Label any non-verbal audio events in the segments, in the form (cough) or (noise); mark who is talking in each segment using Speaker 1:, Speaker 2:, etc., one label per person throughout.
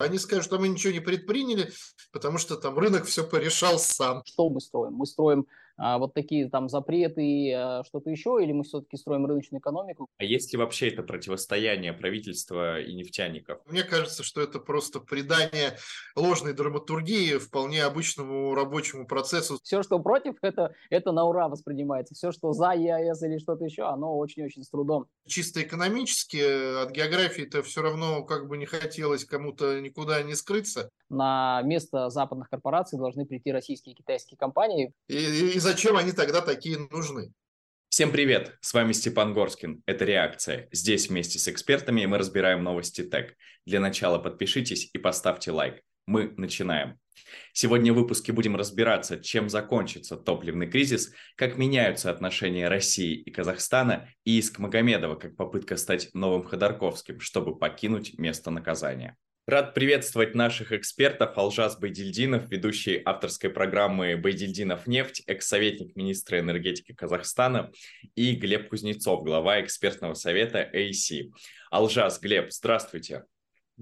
Speaker 1: Они скажут, что мы ничего не предприняли, потому что там рынок все порешал сам.
Speaker 2: Что мы строим? Мы строим вот такие там запреты, а, что-то еще, или мы все-таки строим рыночную экономику?
Speaker 3: А есть ли вообще это противостояние правительства и нефтяников?
Speaker 1: Мне кажется, что это просто придание ложной драматургии вполне обычному рабочему процессу.
Speaker 2: Все, что против, (laughs) это, это на ура воспринимается. Все, что за ЕАЭС или что-то еще, оно очень-очень с трудом.
Speaker 1: Чисто экономически от географии-то все равно как бы не хотелось кому-то никуда не скрыться.
Speaker 2: На место западных корпораций должны прийти российские и китайские компании.
Speaker 1: И, и, и зачем они тогда такие нужны?
Speaker 3: Всем привет! С вами Степан Горскин. Это «Реакция». Здесь вместе с экспертами мы разбираем новости ТЭК. Для начала подпишитесь и поставьте лайк. Мы начинаем. Сегодня в выпуске будем разбираться, чем закончится топливный кризис, как меняются отношения России и Казахстана и Иск Магомедова как попытка стать новым Ходорковским, чтобы покинуть место наказания. Рад приветствовать наших экспертов. Алжас Байдильдинов, ведущий авторской программы «Байдильдинов нефть», экс-советник министра энергетики Казахстана, и Глеб Кузнецов, глава экспертного совета AC. Алжас, Глеб, здравствуйте.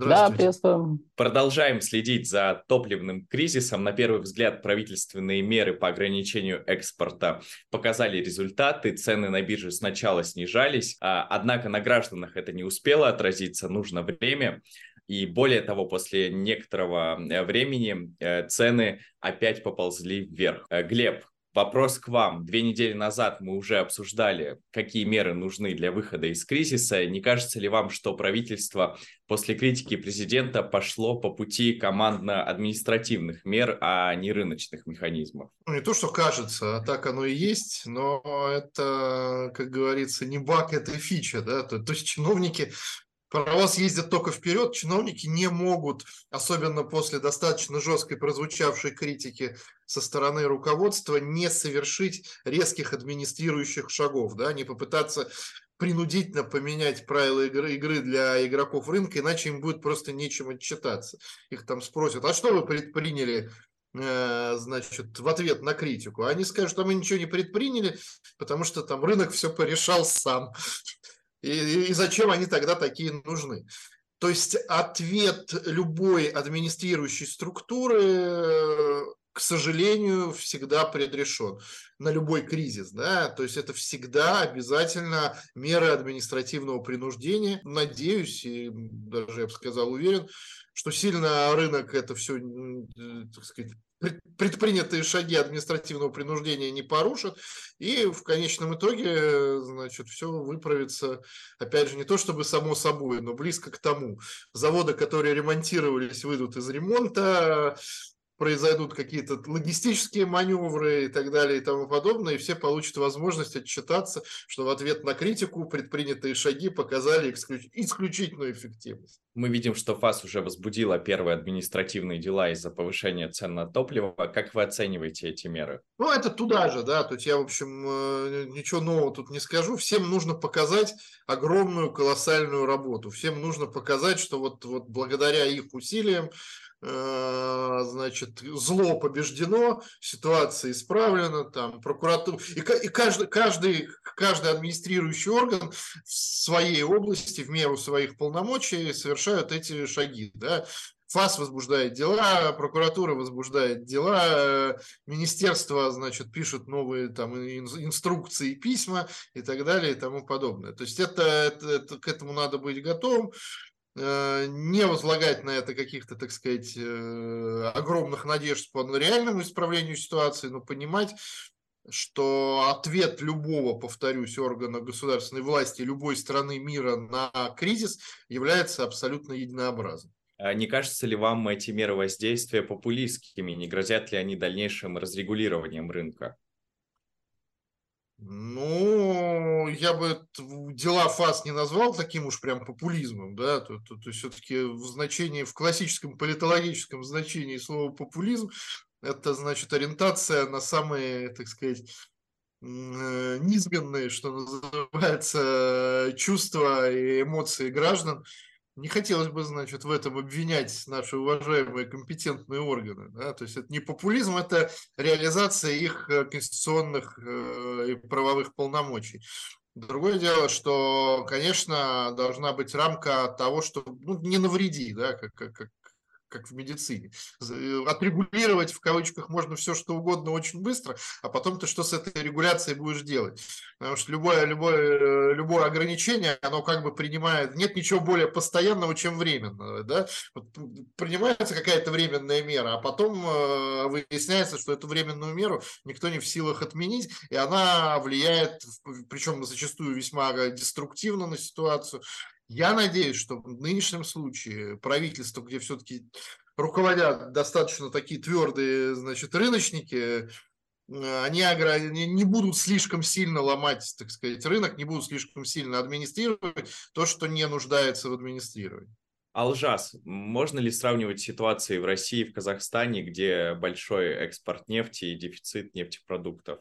Speaker 2: Да, приветствуем.
Speaker 3: Продолжаем следить за топливным кризисом. На первый взгляд, правительственные меры по ограничению экспорта показали результаты. Цены на бирже сначала снижались, а, однако на гражданах это не успело отразиться, нужно время. И более того, после некоторого э, времени э, цены опять поползли вверх. Э, Глеб, Вопрос к вам. Две недели назад мы уже обсуждали, какие меры нужны для выхода из кризиса. Не кажется ли вам, что правительство после критики президента пошло по пути командно-административных мер, а не рыночных механизмов?
Speaker 1: Ну, не то, что кажется, а так оно и есть, но это, как говорится, не баг, это фича. Да? То, то есть чиновники Паровоз ездит только вперед, чиновники не могут, особенно после достаточно жесткой прозвучавшей критики со стороны руководства, не совершить резких администрирующих шагов, да, не попытаться принудительно поменять правила игры, игры для игроков рынка, иначе им будет просто нечем отчитаться. Их там спросят, а что вы предприняли э, значит, в ответ на критику. Они скажут, что мы ничего не предприняли, потому что там рынок все порешал сам. И, и зачем они тогда такие нужны? То есть ответ любой администрирующей структуры, к сожалению, всегда предрешен на любой кризис. Да? То есть это всегда обязательно меры административного принуждения. Надеюсь, и даже я бы сказал уверен, что сильно рынок это все, так сказать, предпринятые шаги административного принуждения не порушат, и в конечном итоге, значит, все выправится, опять же, не то чтобы само собой, но близко к тому. Заводы, которые ремонтировались, выйдут из ремонта, произойдут какие-то логистические маневры и так далее и тому подобное, и все получат возможность отчитаться, что в ответ на критику предпринятые шаги показали исключ... исключительную эффективность.
Speaker 3: Мы видим, что ФАС уже возбудила первые административные дела из-за повышения цен на топливо. Как вы оцениваете эти меры?
Speaker 1: Ну, это туда же, да, то есть я, в общем, э, ничего нового тут не скажу. Всем нужно показать огромную, колоссальную работу. Всем нужно показать, что вот, вот благодаря их усилиям значит, зло побеждено, ситуация исправлена, там, прокуратура, и, и каждый, каждый, каждый администрирующий орган в своей области, в меру своих полномочий совершают эти шаги, да, ФАС возбуждает дела, прокуратура возбуждает дела, министерство, значит, пишет новые там инструкции, письма и так далее и тому подобное. То есть это, это, это к этому надо быть готовым. Э, не возлагать на это каких-то, так сказать, э, огромных надежд по реальному исправлению ситуации, но понимать, что ответ любого, повторюсь, органа государственной власти любой страны мира на кризис является абсолютно единообразным.
Speaker 3: А не кажется ли вам эти меры воздействия популистскими? Не грозят ли они дальнейшим разрегулированием рынка?
Speaker 1: Ну, я бы дела ФАС не назвал таким уж прям популизмом, да, то, то, то все-таки в значении, в классическом политологическом значении слова популизм, это значит ориентация на самые, так сказать, э, низменные, что называется, чувства и эмоции граждан, не хотелось бы, значит, в этом обвинять наши уважаемые компетентные органы. Да? То есть это не популизм, это реализация их э, конституционных э, и правовых полномочий. Другое дело, что, конечно, должна быть рамка того, что ну, не навреди, да, как, как, как в медицине. Э, отрегулировать в кавычках можно все, что угодно очень быстро, а потом ты что с этой регуляцией будешь делать? Потому что любое, любое, любое ограничение, оно как бы принимает, нет ничего более постоянного, чем временного. Да? Вот принимается какая-то временная мера, а потом выясняется, что эту временную меру никто не в силах отменить, и она влияет, причем зачастую весьма деструктивно на ситуацию. Я надеюсь, что в нынешнем случае правительство, где все-таки руководят достаточно такие твердые, значит, рыночники, они не будут слишком сильно ломать, так сказать, рынок, не будут слишком сильно администрировать то, что не нуждается в администрировании.
Speaker 3: Алжас, можно ли сравнивать ситуации в России и в Казахстане, где большой экспорт нефти и дефицит нефтепродуктов?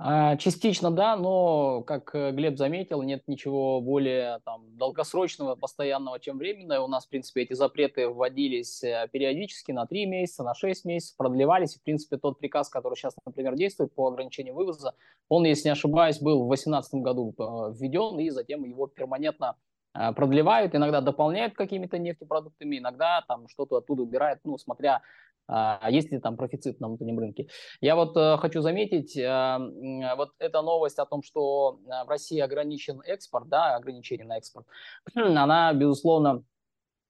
Speaker 2: А, частично да, но, как э, Глеб заметил, нет ничего более там, долгосрочного, постоянного, чем временное. У нас, в принципе, эти запреты вводились э, периодически на 3 месяца, на 6 месяцев, продлевались. В принципе, тот приказ, который сейчас, например, действует по ограничению вывоза, он, если не ошибаюсь, был в 2018 году э, введен, и затем его перманентно продлевают, иногда дополняют какими-то нефтепродуктами, иногда там что-то оттуда убирают, ну, смотря а есть ли там профицит на внутреннем рынке. Я вот э, хочу заметить, э, вот эта новость о том, что э, в России ограничен экспорт, да, ограничение на экспорт, (clears throat) она, безусловно,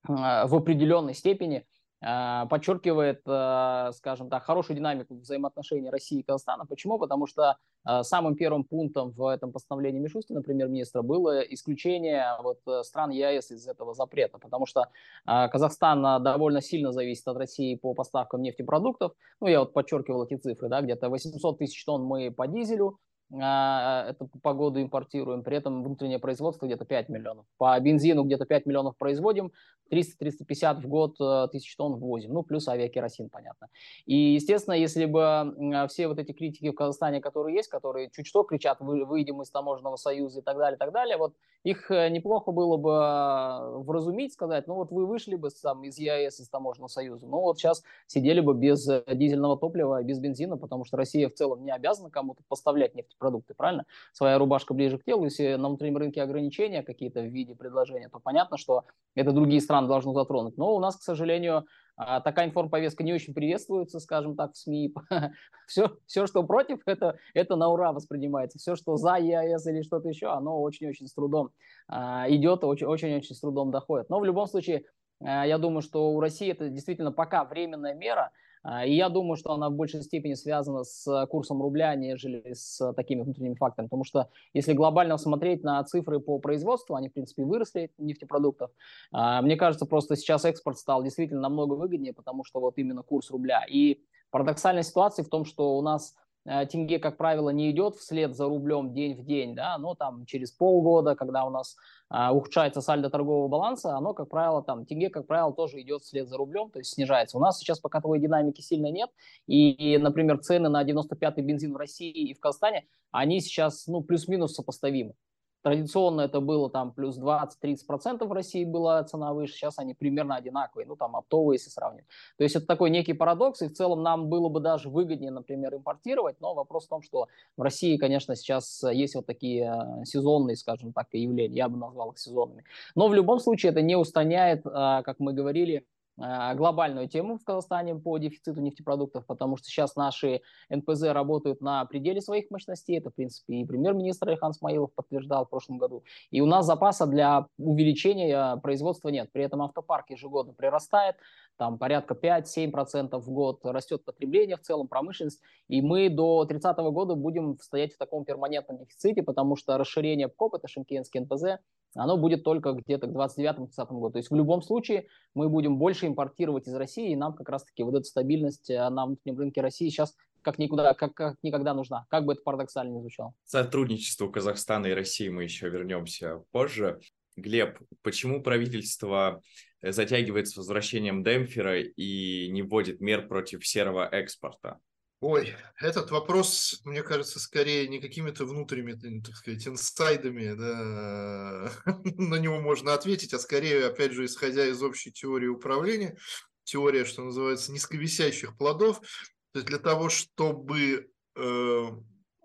Speaker 2: в определенной степени подчеркивает, а, скажем так, хорошую динамику взаимоотношений России и Казахстана. Почему? Потому что а, самым первым пунктом в этом постановлении Мишустина, премьер-министра, было исключение вот э, стран ЕАЭС из этого запрета, потому что Казахстан довольно сильно зависит от России по поставкам нефтепродуктов. Ну, я вот подчеркивал эти цифры, да, где-то 800 тысяч тонн мы по дизелю, это по году импортируем, при этом внутреннее производство где-то 5 миллионов. По бензину где-то 5 миллионов производим, 300-350 в год э, тысяч тонн ввозим, ну, плюс авиакеросин, понятно. И, естественно, если бы все вот эти критики в Казахстане, которые есть, которые чуть что кричат, вы, выйдем из таможенного союза и так далее, и так далее, вот их э, неплохо было бы э, вразумить, сказать, ну, вот вы вышли бы сам из ЕАЭС, из таможенного союза, ну, вот сейчас сидели бы без дизельного топлива, без бензина, потому что Россия в целом не обязана кому-то поставлять нефтепродукты, правильно? Своя рубашка ближе к телу, если на внутреннем рынке ограничения какие-то в виде предложения, то понятно, что это другие страны стран должно затронуть. Но у нас, к сожалению, а, такая информповестка не очень приветствуется, скажем так, в СМИ. (laughs) все, все, что против, это, это на ура воспринимается. Все, что за ЕАЭС или что-то еще, оно очень-очень с трудом а, идет, очень-очень с трудом доходит. Но в любом случае, а, я думаю, что у России это действительно пока временная мера, и я думаю, что она в большей степени связана с курсом рубля, нежели с такими внутренними факторами. Потому что если глобально смотреть на цифры по производству, они, в принципе, выросли нефтепродуктов. А, мне кажется, просто сейчас экспорт стал действительно намного выгоднее, потому что вот именно курс рубля. И парадоксальная ситуация в том, что у нас тенге, как правило, не идет вслед за рублем день в день, да, но там через полгода, когда у нас а, ухудшается сальдо торгового баланса, оно, как правило, там, тенге, как правило, тоже идет вслед за рублем, то есть снижается. У нас сейчас пока такой динамики сильно нет, и, например, цены на 95-й бензин в России и в Казахстане, они сейчас, ну, плюс-минус сопоставимы. Традиционно это было там плюс 20-30% в России была цена выше, сейчас они примерно одинаковые, ну там оптовые, если сравнивать. То есть это такой некий парадокс, и в целом нам было бы даже выгоднее, например, импортировать, но вопрос в том, что в России, конечно, сейчас есть вот такие э, сезонные, скажем так, явления, я бы назвал их сезонными. Но в любом случае это не устраняет, э, как мы говорили, глобальную тему в Казахстане по дефициту нефтепродуктов, потому что сейчас наши НПЗ работают на пределе своих мощностей. Это, в принципе, и премьер-министр Ихан Смаилов подтверждал в прошлом году. И у нас запаса для увеличения производства нет. При этом автопарк ежегодно прирастает, там порядка 5-7% в год растет потребление в целом, промышленность. И мы до 30 года будем стоять в таком перманентном дефиците, потому что расширение ПКОП, это Шимкенский НПЗ, оно будет только где-то к 29-30 году. То есть в любом случае мы будем больше импортировать из России, и нам как раз-таки вот эта стабильность э, на внутреннем рынке России сейчас как никуда, как, как никогда нужна, как бы это парадоксально не звучало.
Speaker 3: Сотрудничество Казахстана и России мы еще вернемся позже. Глеб, почему правительство э, затягивает с возвращением демпфера и не вводит мер против серого экспорта?
Speaker 1: Ой, этот вопрос, мне кажется, скорее не какими-то внутренними, так сказать, инсайдами, да, (laughs) на него можно ответить, а скорее, опять же, исходя из общей теории управления, теория, что называется, низковисящих плодов, то есть для того, чтобы э,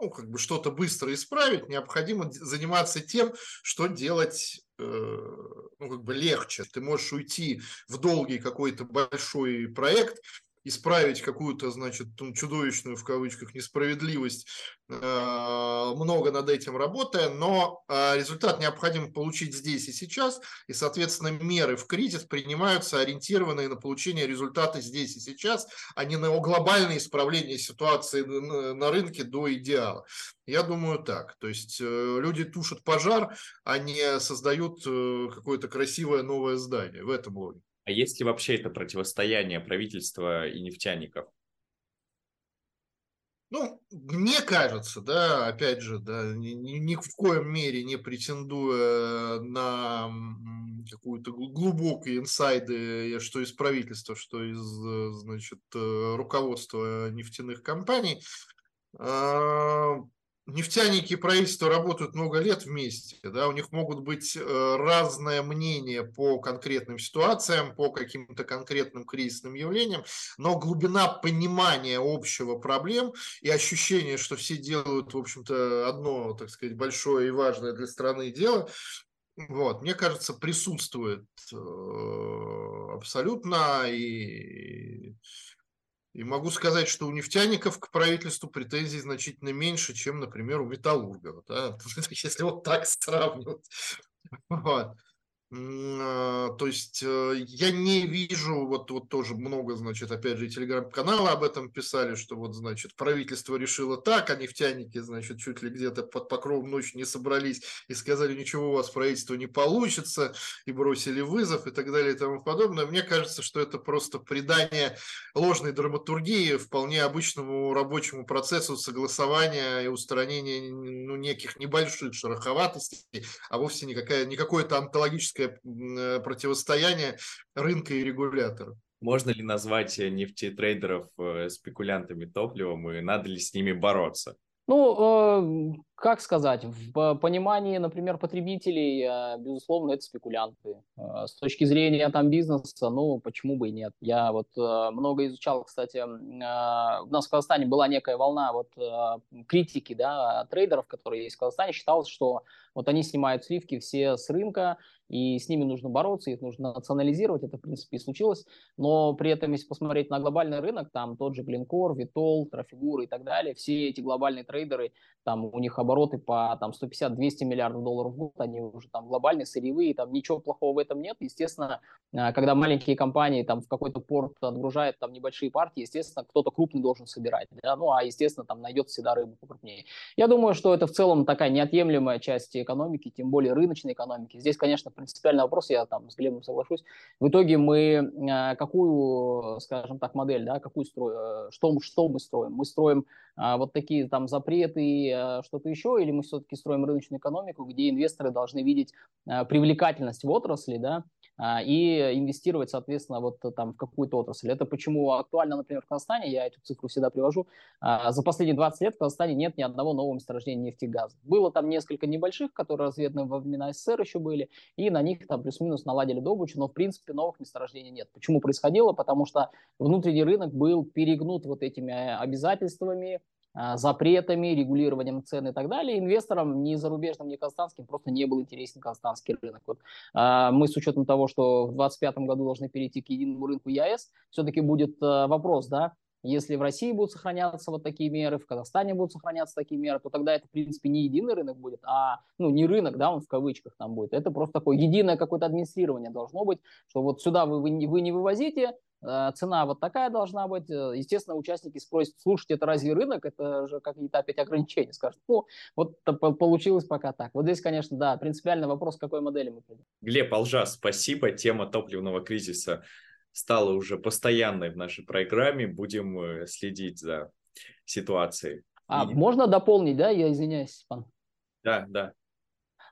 Speaker 1: ну, как бы что-то быстро исправить, необходимо заниматься тем, что делать, э, ну, как бы легче. Ты можешь уйти в долгий какой-то большой проект, исправить какую-то, значит, чудовищную, в кавычках, несправедливость, а, много над этим работая, но а, результат необходимо получить здесь и сейчас, и, соответственно, меры в кризис принимаются ориентированные на получение результата здесь и сейчас, а не на глобальное исправление ситуации на рынке до идеала. Я думаю так. То есть э, люди тушат пожар, а не создают э, какое-то красивое новое здание. В этом логика.
Speaker 3: А есть ли вообще это противостояние правительства и нефтяников?
Speaker 1: Ну, мне кажется, да, опять же, да, ни, ни в коем мере не претендуя на какую-то глубокие инсайды, что из правительства, что из, значит, э, руководства нефтяных компаний, а, нефтяники и правительство работают много лет вместе, да, у них могут быть э, разное мнение по конкретным ситуациям, по каким-то конкретным кризисным явлениям, но глубина понимания общего проблем и ощущение, что все делают, в общем-то, одно, так сказать, большое и важное для страны дело, вот, мне кажется, присутствует э, абсолютно. И и могу сказать, что у нефтяников к правительству претензий значительно меньше, чем, например, у металлургов. Да? (laughs) Если вот так сравнивать. Вот. А, то есть э, я не вижу, вот, вот тоже много, значит, опять же, телеграм-каналы об этом писали, что вот, значит, правительство решило так, а нефтяники, значит, чуть ли где-то под покровом ночи не собрались и сказали, ничего у вас правительство не получится, и бросили вызов и так далее и тому подобное. Мне кажется, что это просто придание ложной драматургии вполне обычному рабочему процессу согласования и устранения ну, неких небольших шероховатостей, а вовсе никакая, не какое-то антологическое э, противостояние рынка и регулятора.
Speaker 3: Можно ли назвать нефтетрейдеров э, спекулянтами топливом и надо ли с ними бороться?
Speaker 2: Ну, э, как сказать, в понимании, например, потребителей, э, безусловно, это спекулянты. Э, с точки зрения там бизнеса, ну, почему бы и нет. Я вот э, много изучал, кстати, у нас в Казахстане была некая волна вот критики, да, трейдеров, которые есть в Казахстане, считалось, что вот они снимают сливки все с рынка, и с ними нужно бороться, их нужно национализировать, это, в принципе, и случилось, но при этом, если посмотреть на глобальный рынок, там тот же Glencore, Vitol, Trafigura и так далее, все эти глобальные трейдеры, там у них обороты по там 150-200 миллиардов долларов в год, они уже там глобальные, сырьевые, там ничего плохого в этом нет, естественно, а, когда маленькие компании там в какой-то порт отгружают там небольшие партии, естественно, кто-то крупный должен собирать, да? ну, а, естественно, там найдется всегда рыба покрупнее. Я думаю, что это в целом такая неотъемлемая часть экономики, тем более рыночной экономики. Здесь, конечно, принципиальный вопрос, я там с Глебом соглашусь. В итоге мы а, какую, скажем так, модель, да, какую строим, э, что, что мы строим? Мы строим вот такие там запреты, а, что-то еще, или мы все-таки строим рыночную экономику, где инвесторы должны видеть привлекательность в отрасли, да, и инвестировать, соответственно, вот там в какую-то отрасль. Это почему актуально, например, в Казахстане, я эту цифру всегда привожу, за последние 20 лет в Казахстане нет ни одного нового месторождения нефти и газа. Было там несколько небольших, которые разведаны во времена СССР еще были, и на них там плюс-минус наладили добычу, но в принципе новых месторождений нет. Почему происходило? Потому что внутренний рынок был перегнут вот этими э, обязательствами, э, запретами, регулированием цен и так далее. Инвесторам ни зарубежным, ни казахстанским просто не был интересен казахстанский рынок. Вот, э, мы с учетом того, что в 2025 году должны перейти к единому рынку ЕАЭС, все-таки будет вопрос, да, если в России будут сохраняться вот такие меры, в Казахстане будут сохраняться такие меры, то тогда это, в принципе, не единый рынок будет, а, ну, не рынок, да, он в кавычках там будет. Это просто такое единое какое-то администрирование должно быть, что вот сюда вы, вы, не, вы не вывозите, э, цена вот такая должна быть. Э, естественно, участники спросят, слушайте, это разве рынок? Это же какие-то опять ограничения. Скажут, ну, вот получилось пока так. Вот здесь, конечно, да, принципиальный вопрос, к какой модели мы придем.
Speaker 3: Глеб Алжа, спасибо. Тема топливного кризиса стала уже постоянной в нашей программе. Будем э, следить за ситуацией.
Speaker 2: А, И... можно дополнить, да? Я извиняюсь, пан.
Speaker 3: Да, да.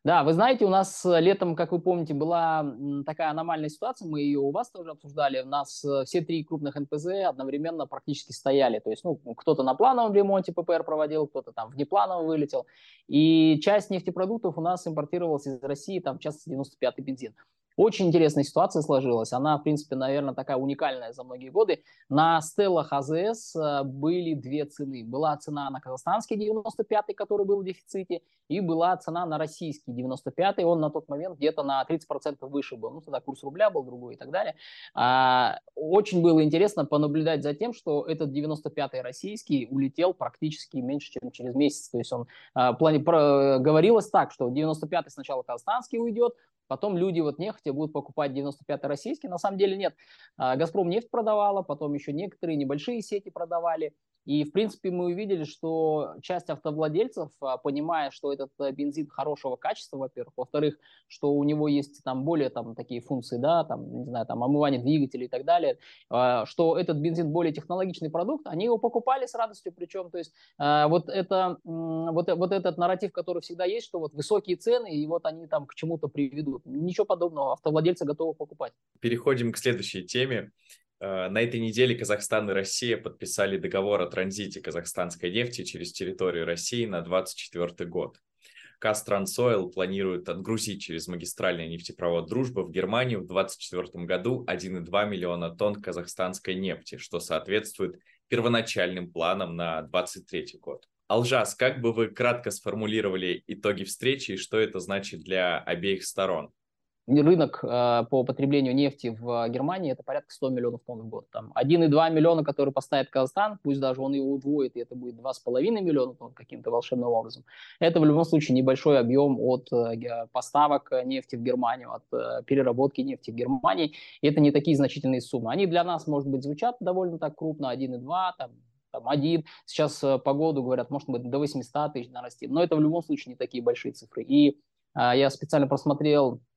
Speaker 2: Да, вы знаете, у нас э, летом, как вы помните, была такая аномальная ситуация, мы ее у вас тоже обсуждали, у нас э, все три крупных НПЗ одновременно практически стояли, то есть, ну, кто-то на плановом ремонте ППР проводил, кто-то там внепланово вылетел, и часть нефтепродуктов у нас импортировалась из России, там, в частности, 95-й бензин. Очень интересная ситуация сложилась. Она, в принципе, наверное, такая уникальная за многие годы. На стеллах АЗС э, были две цены. Была цена на казахстанский 95-й, который был в дефиците, и была цена на российский 95-й. Он на тот момент где-то на 30% выше был. Ну, тогда курс рубля был другой и так далее. А, очень было интересно понаблюдать за тем, что этот 95-й российский улетел практически меньше, чем через месяц. То есть он а, плане про, говорилось так, что 95-й сначала казахстанский уйдет, Потом люди вот нехотя будут покупать 95-й российский. На самом деле нет. А, Газпром нефть продавала, потом еще некоторые небольшие сети продавали. И, в принципе, мы увидели, что часть автовладельцев, а, понимая, что этот э, бензин хорошего качества, во-первых, во-вторых, что у него есть там более там такие функции, да, там, не знаю, там омывание двигателей и так далее, а, что этот бензин более технологичный продукт, они его покупали с радостью, причем, то есть а, вот это, вот, вот этот нарратив, который всегда есть, что вот высокие цены, и вот они там к чему-то приведут. Ничего подобного, автовладельцы готовы покупать.
Speaker 3: Переходим к следующей теме. Э, на этой неделе Казахстан и Россия подписали договор о транзите казахстанской нефти через территорию России на 2024 год. Казтрансойл планирует отгрузить через магистральный нефтепровод «Дружба» в Германию в 2024 году 1,2 миллиона тонн казахстанской нефти, что соответствует первоначальным планам на 2023 год. Алжас, как бы вы кратко сформулировали итоги встречи и что это значит для обеих сторон?
Speaker 2: Рынок э, по потреблению нефти в Германии это порядка 100 миллионов тонн в год. Там 1,2 миллиона, который поставит Казахстан, пусть даже он его удвоит, и это будет 2,5 миллиона тонн каким-то волшебным образом. Это в любом случае небольшой объем от э, поставок нефти в Германию, от э, переработки нефти в Германии. И это не такие значительные суммы. Они для нас, может быть, звучат довольно так крупно, 1,2, там, там, один. Сейчас э, по году говорят, может быть, до 800 тысяч нарастит. Но это в любом случае не такие большие цифры. И э, я специально просмотрел Э,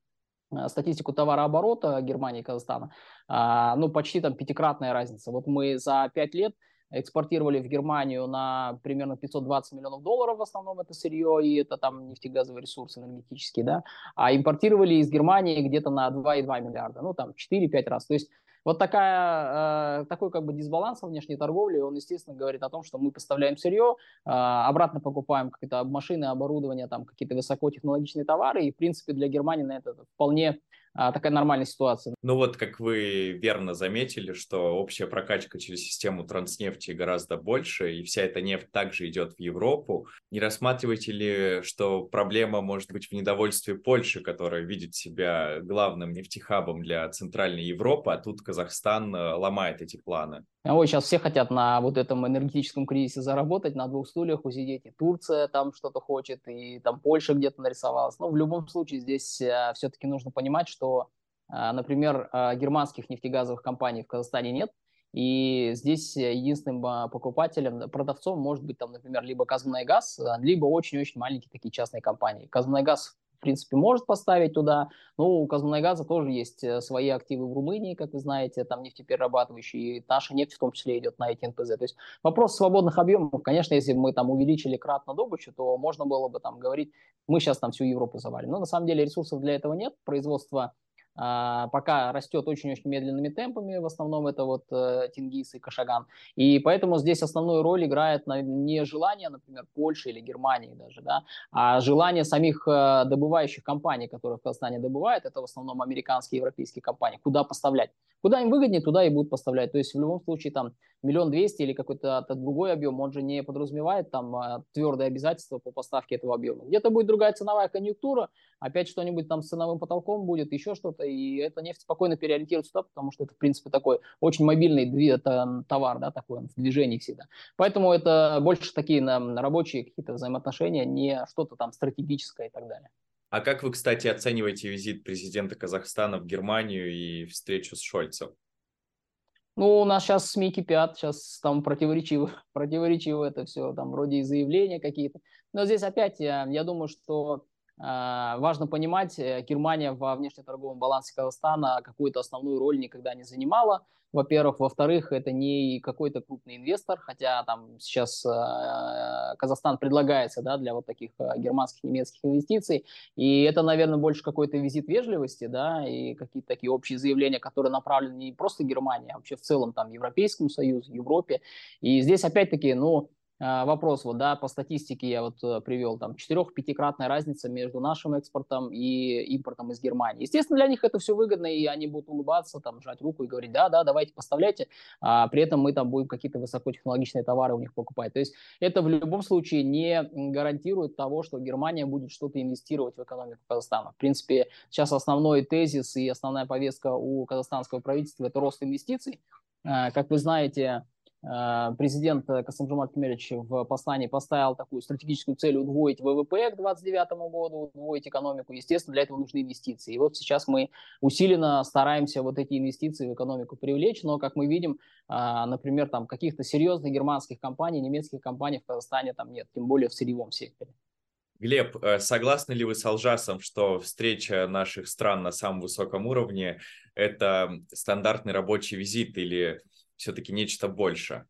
Speaker 2: статистику товарооборота Германии и Казахстана, а, ну, почти там пятикратная разница. Вот мы за пять лет экспортировали в Германию на примерно 520 миллионов долларов, в основном это сырье, и это там нефтегазовые ресурсы энергетические, да, а импортировали из Германии где-то на 2,2 миллиарда, ну, там 4-5 раз. То есть вот такая, э, такой как бы дисбаланс во внешней торговле, он, естественно, говорит о том, что мы поставляем сырье, э, обратно покупаем какие-то машины, оборудование, там какие-то высокотехнологичные товары, и, в принципе, для Германии на это вполне а, такая нормальная ситуация.
Speaker 3: Ну вот, как вы верно заметили, что общая прокачка через систему транснефти гораздо больше, и вся эта нефть также идет в Европу. Не рассматриваете ли, что проблема может быть в недовольстве Польши, которая видит себя главным нефтехабом для Центральной Европы, а тут Казахстан э, ломает эти планы?
Speaker 2: Ой, сейчас все хотят на вот этом энергетическом кризисе заработать, на двух стульях усидеть. И Турция там что-то хочет, и там Польша где-то нарисовалась. Но в любом случае здесь э, все-таки нужно понимать, что, э, например, э, германских нефтегазовых компаний в Казахстане нет. И здесь единственным покупателем, продавцом может быть, там, например, либо Казмунайгаз, либо очень-очень маленькие такие частные компании. Казмунайгаз принципе, может поставить туда. Но у Казмунайгаза тоже есть э, свои активы в Румынии, как вы знаете, там нефтеперерабатывающие, и наша нефть в том числе идет на эти НПЗ. То есть вопрос свободных объемов, конечно, если бы мы там увеличили кратно добычу, то можно было бы там говорить, мы сейчас там всю Европу завалим. Но на самом деле ресурсов для этого нет, производство пока растет очень-очень медленными темпами, в основном это вот э, Тингис и Кашаган. И поэтому здесь основную роль играет не желание, например, Польши или Германии даже, да, а желание самих э, добывающих компаний, которые в Казахстане добывают, это в основном американские и европейские компании, куда поставлять. Куда им выгоднее, туда и будут поставлять. То есть в любом случае там миллион двести или какой-то другой объем, он же не подразумевает там э, твердые обязательства по поставке этого объема. Где-то будет другая ценовая конъюнктура, опять что-нибудь там с ценовым потолком будет, еще что-то, и эта нефть спокойно переориентируется туда, потому что это, в принципе, такой очень мобильный это товар, да, такой он в движении всегда. Поэтому это больше такие на, рабочие какие-то взаимоотношения, не что-то там стратегическое и так далее.
Speaker 3: А как вы, кстати, оцениваете визит президента Казахстана в Германию и встречу с Шольцем?
Speaker 2: Ну, у нас сейчас СМИ кипят, сейчас там противоречиво, (laughs) противоречиво это все, там вроде и заявления какие-то. Но здесь опять, я, я думаю, что важно понимать, э, Германия во внешнеторговом балансе Казахстана какую-то основную роль никогда не занимала. Во-первых. Во-вторых, это не какой-то крупный инвестор, хотя там сейчас э, Казахстан предлагается да, для вот таких э, германских, немецких инвестиций. И это, наверное, больше какой-то визит вежливости, да, и какие-то такие общие заявления, которые направлены не просто Германии, а вообще в целом там Европейскому Союзу, Европе. И здесь опять-таки, ну, а, вопрос, вот, да, по статистике я вот э, привел, там, 4-5-кратная разница между нашим экспортом и импортом из Германии. Естественно, для них это все выгодно, и они будут улыбаться, там, жать руку и говорить, да, да, давайте поставляйте, а при этом мы там будем какие-то высокотехнологичные товары у них покупать. То есть это в любом случае не гарантирует того, что Германия будет что-то инвестировать в экономику Казахстана. В принципе, сейчас основной тезис и основная повестка у казахстанского правительства – это рост инвестиций. А, как вы знаете, президент Касымжумар Кемелевич в послании поставил такую стратегическую цель удвоить ВВП к 2029 году, удвоить экономику. Естественно, для этого нужны инвестиции. И вот сейчас мы усиленно стараемся вот эти инвестиции в экономику привлечь, но, как мы видим, э, например, там каких-то серьезных германских компаний, немецких компаний в Казахстане там нет, тем более в сырьевом секторе.
Speaker 3: Глеб, э, согласны ли вы с Алжасом, что встреча наших стран на самом высоком уровне – это стандартный рабочий визит или все-таки нечто больше?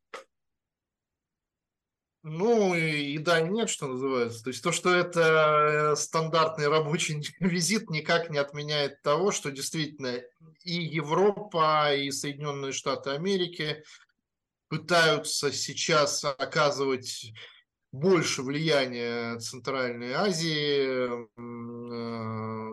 Speaker 1: Ну, и, да, и нет, что называется. То есть то, что это э, стандартный рабочий (laughs) визит, никак не отменяет того, что действительно и Европа, и Соединенные Штаты Америки пытаются сейчас оказывать больше влияния Центральной Азии, э,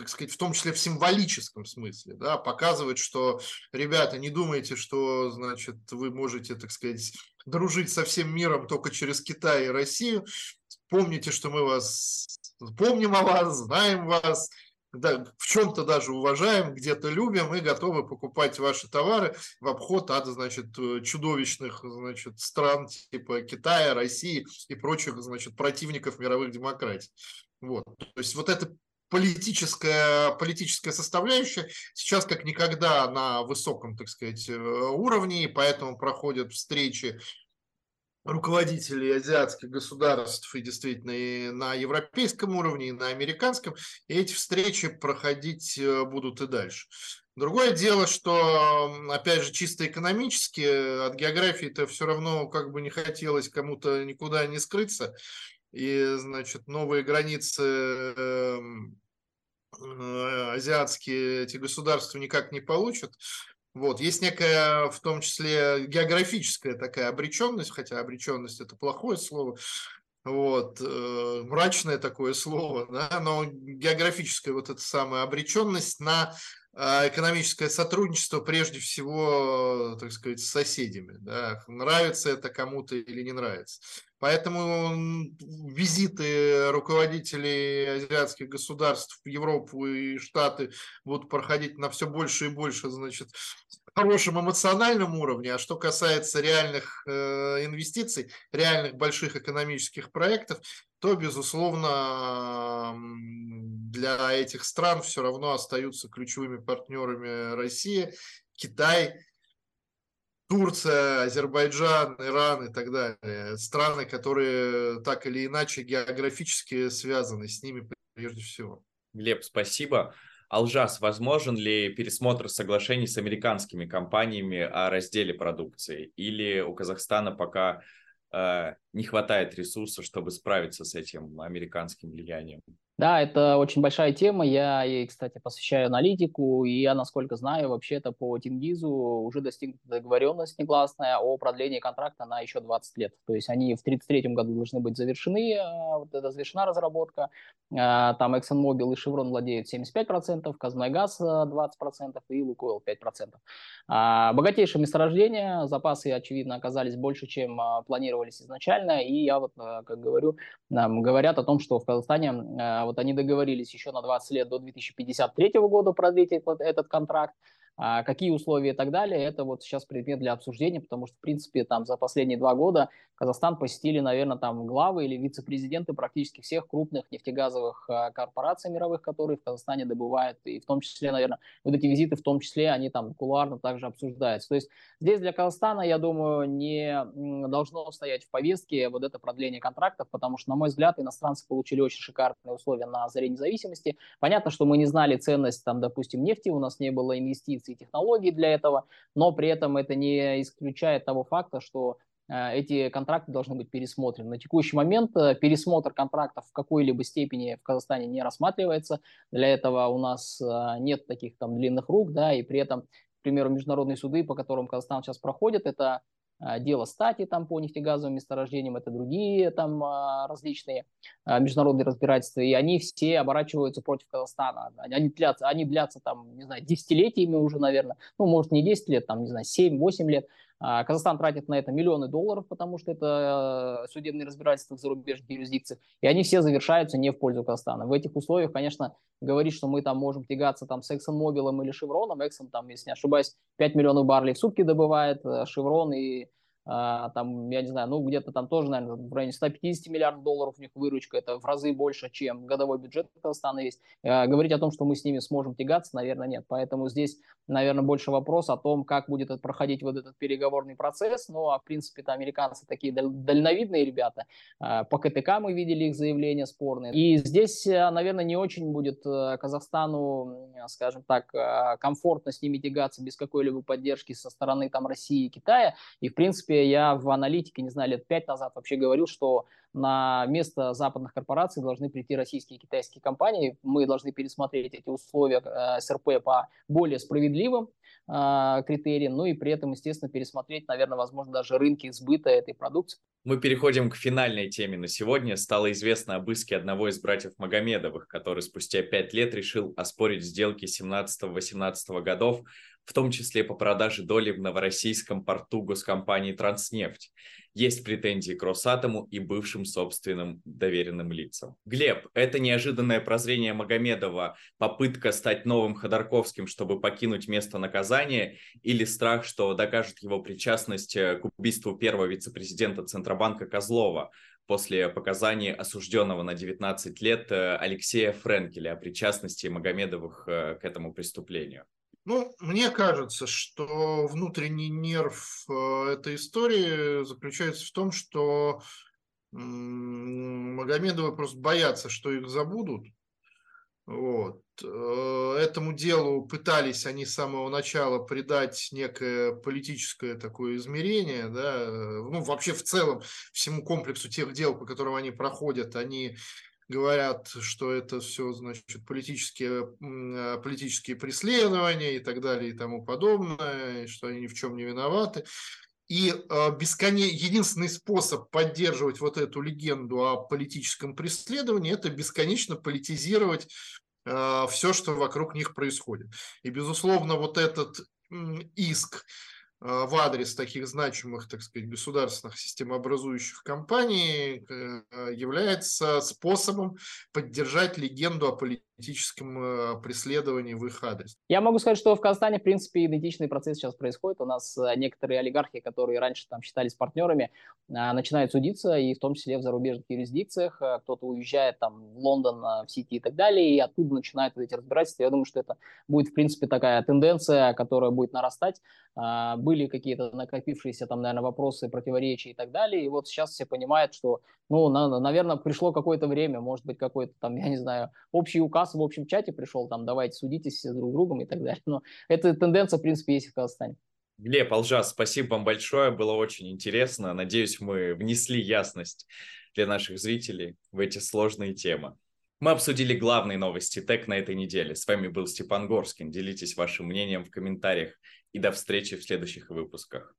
Speaker 1: так сказать, в том числе в символическом смысле, да, показывать, что, ребята, не думайте, что, значит, вы можете, так сказать, дружить со всем миром только через Китай и Россию. Помните, что мы вас помним о вас, знаем вас, да, в чем-то даже уважаем, где-то любим и готовы покупать ваши товары в обход от, значит, чудовищных, значит, стран типа Китая, России и прочих, значит, противников мировых демократий. Вот. То есть вот это политическая, политическая составляющая сейчас как никогда на высоком, так сказать, э, уровне, и поэтому проходят встречи руководителей азиатских государств и действительно и на европейском уровне, и на американском, и эти встречи проходить э, будут и дальше. Другое дело, что, опять же, чисто экономически от географии-то все равно как бы не хотелось кому-то никуда не скрыться и, значит, новые границы эм, э, азиатские эти государства никак не получат. Вот. Есть некая, в том числе, географическая такая обреченность, хотя обреченность – это плохое слово, вот, э, мрачное такое слово, да, но географическая вот эта самая обреченность на а, экономическое сотрудничество прежде всего, так сказать, с соседями. Да? Нравится это кому-то или не нравится. Поэтому визиты руководителей азиатских государств в Европу и Штаты будут проходить на все больше и больше, значит, хорошем эмоциональном уровне. А что касается реальных э, инвестиций, реальных больших экономических проектов, то, безусловно, для этих стран все равно остаются ключевыми партнерами Россия, Китай, Турция, Азербайджан, Иран и так далее. Страны, которые так или иначе географически связаны с ними прежде всего.
Speaker 3: Глеб, спасибо. Алжас, возможен ли пересмотр соглашений с американскими компаниями о разделе продукции? Или у Казахстана пока э, не хватает ресурсов, чтобы справиться с этим американским влиянием?
Speaker 2: Да, это очень большая тема. Я ей, кстати, посвящаю аналитику. И я, насколько знаю, вообще-то по Тингизу уже достигнута договоренность негласная о продлении контракта на еще 20 лет. То есть они в 1933 году должны быть завершены, а, вот это завершена разработка. А, там ExxonMobil и Chevron владеют 75%, Казмайгаз 20% и Лукойл 5%. А, богатейшее месторождение, запасы, очевидно, оказались больше, чем планировались изначально. И я вот, как говорю, говорят о том, что в Казахстане вот они договорились еще на 20 лет до 2053 года продлить этот контракт. А какие условия и так далее, это вот сейчас предмет для обсуждения, потому что, в принципе, там за последние два года Казахстан посетили, наверное, там главы или вице-президенты практически всех крупных нефтегазовых а, корпораций мировых, которые в Казахстане добывают, и в том числе, наверное, вот эти визиты, в том числе, они там кулуарно также обсуждаются. То есть здесь для Казахстана, я думаю, не должно стоять в повестке вот это продление контрактов, потому что, на мой взгляд, иностранцы получили очень шикарные условия на заре независимости. Понятно, что мы не знали ценность, там, допустим, нефти, у нас не было инвестиций и технологий для этого, но при этом это не исключает того факта, что э, эти контракты должны быть пересмотрены. На текущий момент э, пересмотр контрактов в какой-либо степени в Казахстане не рассматривается. Для этого у нас э, нет таких там длинных рук, да, и при этом, к примеру, международные суды, по которым Казахстан сейчас проходит, это дело стати там по нефтегазовым месторождениям, это другие там различные международные разбирательства, и они все оборачиваются против Казахстана. Они длятся, они длятся там, не знаю, десятилетиями уже, наверное, ну, может, не 10 лет, там, не знаю, 7-8 лет, а, Казахстан тратит на это миллионы долларов, потому что это э, судебные разбирательства в зарубежных юрисдикциях, и они все завершаются не в пользу Казахстана. В этих условиях, конечно, говорить, что мы там можем тягаться там с ExxonMobil или Шевроном, Exxon там, если не ошибаюсь, 5 миллионов баррелей в сутки добывает, Шеврон и а, там, я не знаю, ну, где-то там тоже, наверное, в районе 150 миллиардов долларов у них выручка, это в разы больше, чем годовой бюджет Казахстана есть. А, говорить о том, что мы с ними сможем тягаться, наверное, нет. Поэтому здесь, наверное, больше вопрос о том, как будет проходить вот этот переговорный процесс. Ну, а в принципе, то американцы такие дальновидные ребята. А, по КТК мы видели их заявления спорные. И здесь, наверное, не очень будет Казахстану, скажем так, комфортно с ними тягаться без какой-либо поддержки со стороны там России и Китая. И, в принципе, я в аналитике, не знаю, лет пять назад вообще говорил, что на место западных корпораций должны прийти российские и китайские компании. Мы должны пересмотреть эти условия э, СРП по более справедливым э, критериям, ну и при этом, естественно, пересмотреть, наверное, возможно, даже рынки сбыта этой продукции.
Speaker 3: Мы переходим к финальной теме на сегодня. Стало известно об иске одного из братьев Магомедовых, который спустя пять лет решил оспорить сделки 17-18 годов в том числе по продаже доли в новороссийском порту госкомпании «Транснефть». Есть претензии к Росатому и бывшим собственным доверенным лицам. Глеб, это неожиданное прозрение Магомедова, попытка стать новым Ходорковским, чтобы покинуть место наказания, или страх, что докажет его причастность э, к убийству первого вице-президента Центробанка Козлова, после показаний осужденного на 19 лет э, Алексея Френкеля о причастности Магомедовых э, к этому преступлению.
Speaker 1: Ну, мне кажется, что внутренний нерв э, этой истории заключается в том, что Магомедовы просто боятся, что их забудут. Вот. Э, этому делу пытались они с самого начала придать некое политическое такое измерение, да, ну, вообще в целом всему комплексу тех дел, по которым они проходят, они говорят, что это все, значит, политические, а, политические преследования и так далее и тому подобное, и что они ни в чем не виноваты. И э, бесконе... единственный способ поддерживать вот эту легенду о политическом преследовании – это бесконечно политизировать э, все, что вокруг них происходит. И, безусловно, вот этот иск в адрес таких значимых, так сказать, государственных системообразующих компаний э, является способом поддержать легенду о политическом э, преследовании в их адрес.
Speaker 2: Я могу сказать, что в Казахстане, в принципе, идентичный процесс сейчас происходит. У нас некоторые олигархи, которые раньше там считались партнерами, начинают судиться, и в том числе в зарубежных юрисдикциях. Кто-то уезжает там в Лондон, в Сити и так далее, и оттуда начинают эти разбирательства. Я думаю, что это будет, в принципе, такая тенденция, которая будет нарастать были какие-то накопившиеся там, наверное, вопросы, противоречия и так далее. И вот сейчас все понимают, что, ну, на, наверное, пришло какое-то время, может быть, какой-то там, (laughs) я не знаю, общий указ в общем чате пришел, там, давайте судитесь друг с другом и так далее. Но эта тенденция, в принципе, есть в Казахстане.
Speaker 3: Глеб, Алжас, спасибо вам большое, было очень интересно. Надеюсь, мы внесли ясность для наших зрителей в эти сложные темы. Мы обсудили главные новости ТЭК на этой неделе. С вами был Степан Горскин. Делитесь вашим мнением в комментариях и до встречи в следующих выпусках.